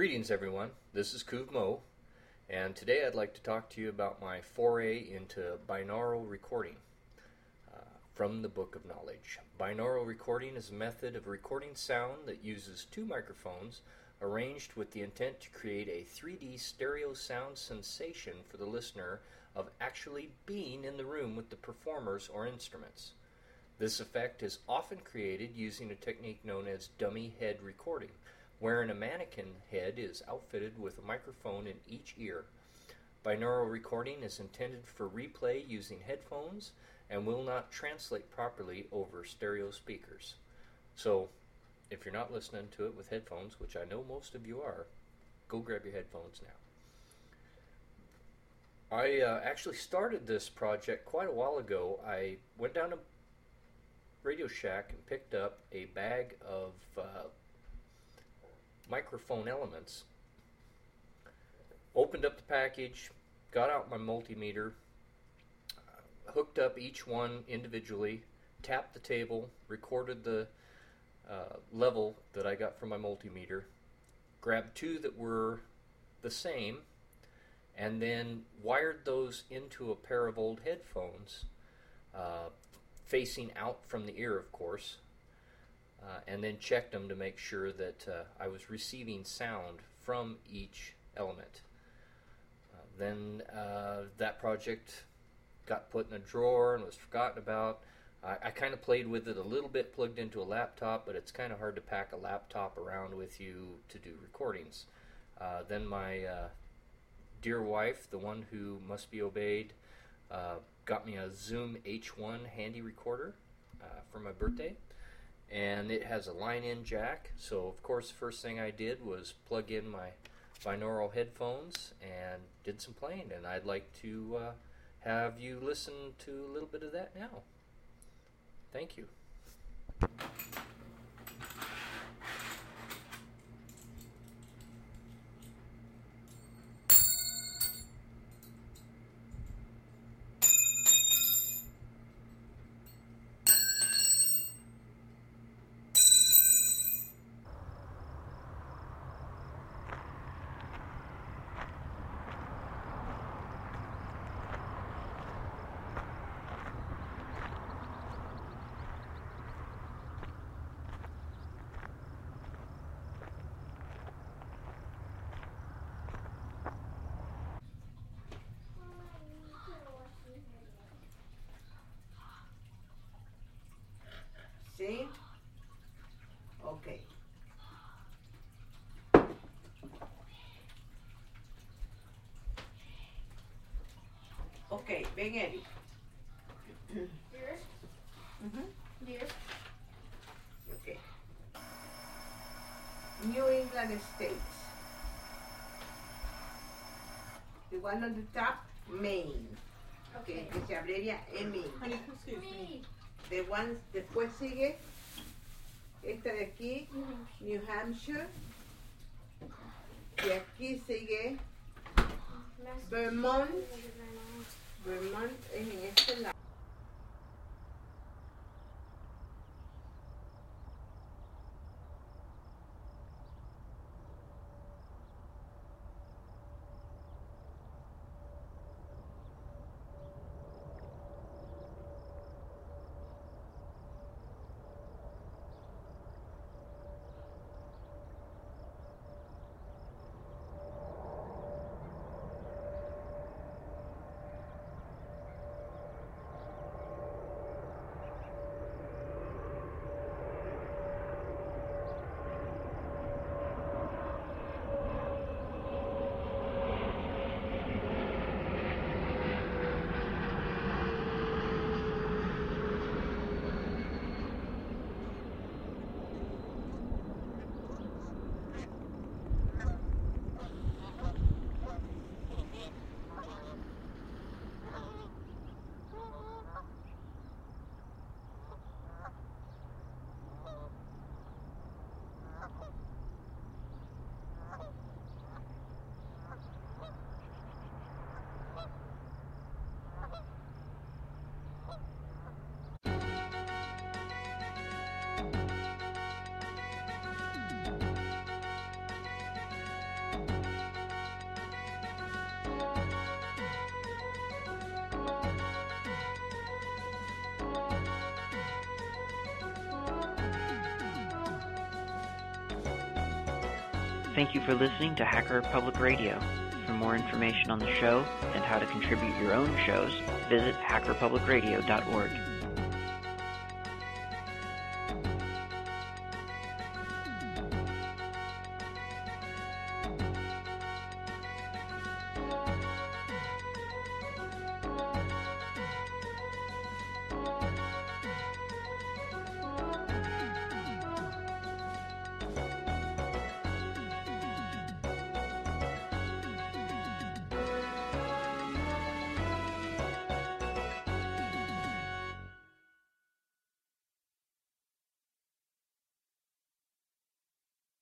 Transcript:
Greetings, everyone. This is quvmoh, and today I'd like to talk to you about my foray into binaural recording uh, from the Book of Knowledge. Binaural recording is a method of recording sound that uses two microphones arranged with the intent to create a 3D stereo sound sensation for the listener of actually being in the room with the performers or instruments. This effect is often created using a technique known as dummy head recording, wherein a mannequin head is outfitted with a microphone in each ear. Binaural recording is intended for replay using headphones and will not translate properly over stereo speakers. So, if you're not listening to it with headphones, which I know most of you are, go grab your headphones now. I uh, actually started this project quite a while ago. I went down to Radio Shack and picked up a bag of uh, microphone elements. Opened up the package, got out my multimeter, uh, hooked up each one individually, tapped the table, recorded the uh, level that I got from my multimeter, grabbed two that were the same, and then wired those into a pair of old headphones, uh, facing out from the ear, of course, uh, and then checked them to make sure that uh, I was receiving sound from each element. Uh, then uh, that project got put in a drawer and was forgotten about. I, I kind of played with it a little bit, plugged into a laptop, but it's kind of hard to pack a laptop around with you to do recordings. Uh, then my uh, dear wife, the one who must be obeyed, got me a Zoom H1 handy recorder for my birthday. And it has a line in jack. So, of course, the first thing I did was plug in my binaural headphones and did some playing. And I'd like to uh, have you listen to a little bit of that now. Thank you. ¿Sí? Ok. Ok, ven Eric. Dear, Ujú, dear, Ok. New England States. The one on the top, Maine. okay. Que, que se abrevia ME. Me. The one, después sigue esta de aquí, New Hampshire. Y aquí sigue Vermont. Vermont es en este lado. Thank you for listening to Hacker Public Radio. For more information on the show and how to contribute your own shows, visit hackerpublicradio.org.